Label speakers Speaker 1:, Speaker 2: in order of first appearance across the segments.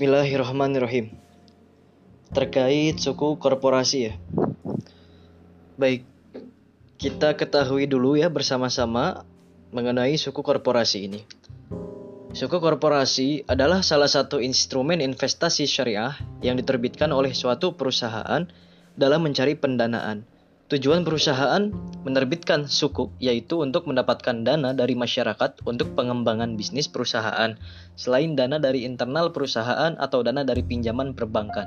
Speaker 1: Bismillahirrahmanirrahim. Terkait suku korporasi ya. Baik, kita ketahui dulu ya bersama-sama mengenai suku korporasi ini. Suku korporasi adalah salah satu instrumen investasi syariah yang diterbitkan oleh suatu perusahaan dalam mencari pendanaan Tujuan perusahaan menerbitkan sukuk yaitu untuk mendapatkan dana dari masyarakat untuk pengembangan bisnis perusahaan, selain dana dari internal perusahaan atau dana dari pinjaman perbankan.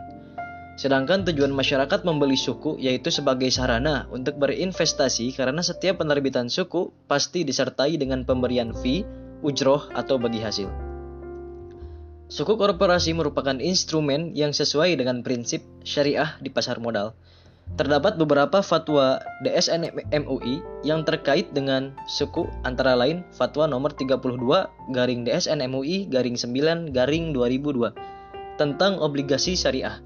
Speaker 1: Sedangkan tujuan masyarakat membeli suku yaitu sebagai sarana untuk berinvestasi karena setiap penerbitan suku pasti disertai dengan pemberian fee, ujroh, atau bagi hasil. Suku korporasi merupakan instrumen yang sesuai dengan prinsip syariah di pasar modal Terdapat beberapa fatwa DSN MUI yang terkait dengan suku antara lain fatwa nomor 32 garing DSN MUI garing 9 garing 2002 tentang obligasi syariah.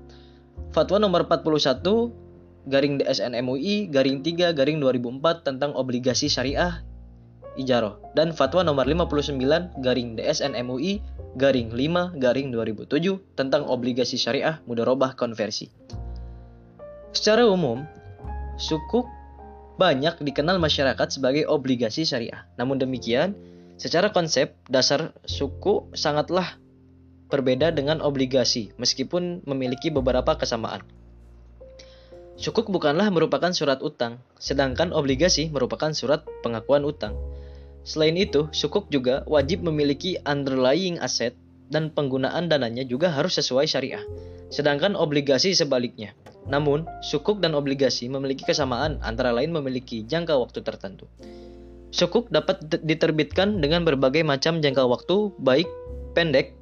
Speaker 1: Fatwa nomor 41 garing DSN MUI garing 3 garing 2004 tentang obligasi syariah ijaroh dan fatwa nomor 59 garing DSN MUI garing 5 garing 2007 tentang obligasi syariah mudorobah konversi. Secara umum, sukuk banyak dikenal masyarakat sebagai obligasi syariah. Namun demikian, secara konsep dasar suku sangatlah berbeda dengan obligasi meskipun memiliki beberapa kesamaan. Sukuk bukanlah merupakan surat utang, sedangkan obligasi merupakan surat pengakuan utang. Selain itu, sukuk juga wajib memiliki underlying aset dan penggunaan dananya juga harus sesuai syariah. Sedangkan obligasi sebaliknya. Namun, sukuk dan obligasi memiliki kesamaan antara lain memiliki jangka waktu tertentu. Sukuk dapat diterbitkan dengan berbagai macam jangka waktu, baik pendek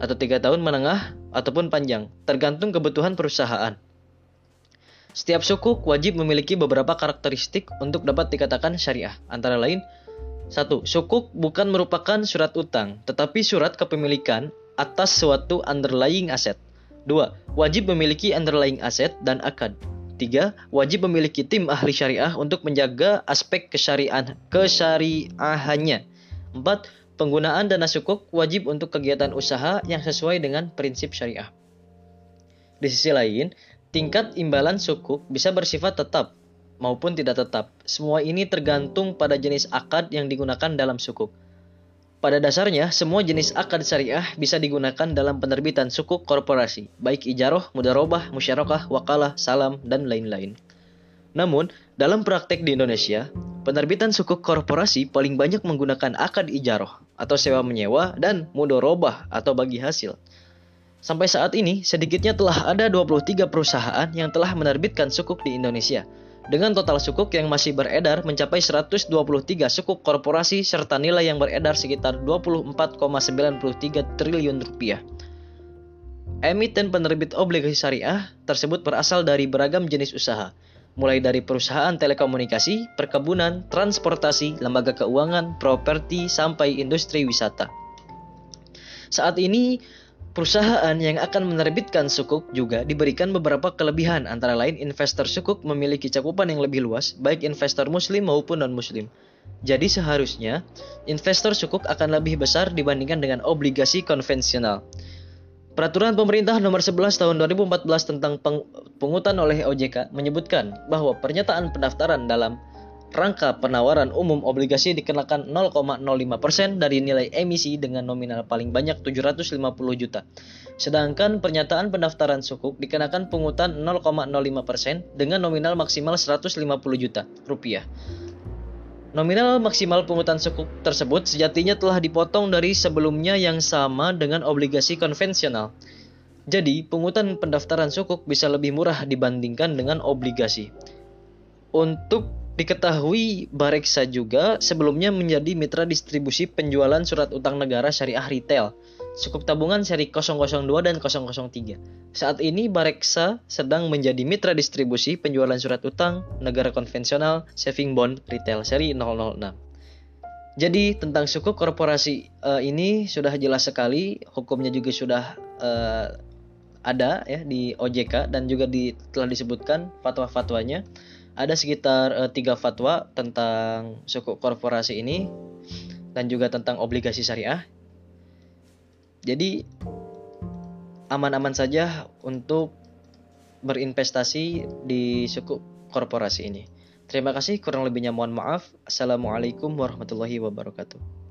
Speaker 1: atau tiga tahun menengah ataupun panjang, tergantung kebutuhan perusahaan. Setiap sukuk wajib memiliki beberapa karakteristik untuk dapat dikatakan syariah, antara lain satu, Sukuk bukan merupakan surat utang, tetapi surat kepemilikan atas suatu underlying aset. 2. Wajib memiliki underlying aset dan akad. 3. Wajib memiliki tim ahli syariah untuk menjaga aspek kesyariahan kesyariahannya. 4. Penggunaan dana sukuk wajib untuk kegiatan usaha yang sesuai dengan prinsip syariah. Di sisi lain, tingkat imbalan sukuk bisa bersifat tetap maupun tidak tetap. Semua ini tergantung pada jenis akad yang digunakan dalam sukuk. Pada dasarnya, semua jenis akad syariah bisa digunakan dalam penerbitan sukuk korporasi, baik ijaroh, mudarobah, musyarakah, wakalah, salam, dan lain-lain. Namun, dalam praktek di Indonesia, penerbitan sukuk korporasi paling banyak menggunakan akad ijaroh atau sewa menyewa dan mudorobah atau bagi hasil. Sampai saat ini, sedikitnya telah ada 23 perusahaan yang telah menerbitkan sukuk di Indonesia, dengan total sukuk yang masih beredar mencapai 123 sukuk korporasi serta nilai yang beredar sekitar 24,93 triliun rupiah. Emiten penerbit obligasi syariah tersebut berasal dari beragam jenis usaha, mulai dari perusahaan telekomunikasi, perkebunan, transportasi, lembaga keuangan, properti, sampai industri wisata. Saat ini, Perusahaan yang akan menerbitkan sukuk juga diberikan beberapa kelebihan antara lain investor sukuk memiliki cakupan yang lebih luas baik investor muslim maupun non-muslim. Jadi seharusnya investor sukuk akan lebih besar dibandingkan dengan obligasi konvensional. Peraturan pemerintah nomor 11 tahun 2014 tentang pungutan oleh OJK menyebutkan bahwa pernyataan pendaftaran dalam rangka penawaran umum obligasi dikenakan 0,05% dari nilai emisi dengan nominal paling banyak 750 juta. Sedangkan pernyataan pendaftaran sukuk dikenakan pungutan 0,05% dengan nominal maksimal 150 juta rupiah. Nominal maksimal pungutan sukuk tersebut sejatinya telah dipotong dari sebelumnya yang sama dengan obligasi konvensional. Jadi, pungutan pendaftaran sukuk bisa lebih murah dibandingkan dengan obligasi. Untuk Diketahui Bareksa juga sebelumnya menjadi mitra distribusi penjualan surat utang negara syariah retail, sukuk tabungan seri 002 dan 003. Saat ini Bareksa sedang menjadi mitra distribusi penjualan surat utang negara konvensional saving bond retail seri 006. Jadi tentang sukuk korporasi uh, ini sudah jelas sekali, hukumnya juga sudah uh, ada ya di OJK dan juga di, telah disebutkan fatwa-fatwanya ada sekitar uh, tiga fatwa tentang suku korporasi ini dan juga tentang obligasi syariah. Jadi aman-aman saja untuk berinvestasi di suku korporasi ini. Terima kasih, kurang lebihnya mohon maaf. Assalamualaikum warahmatullahi wabarakatuh.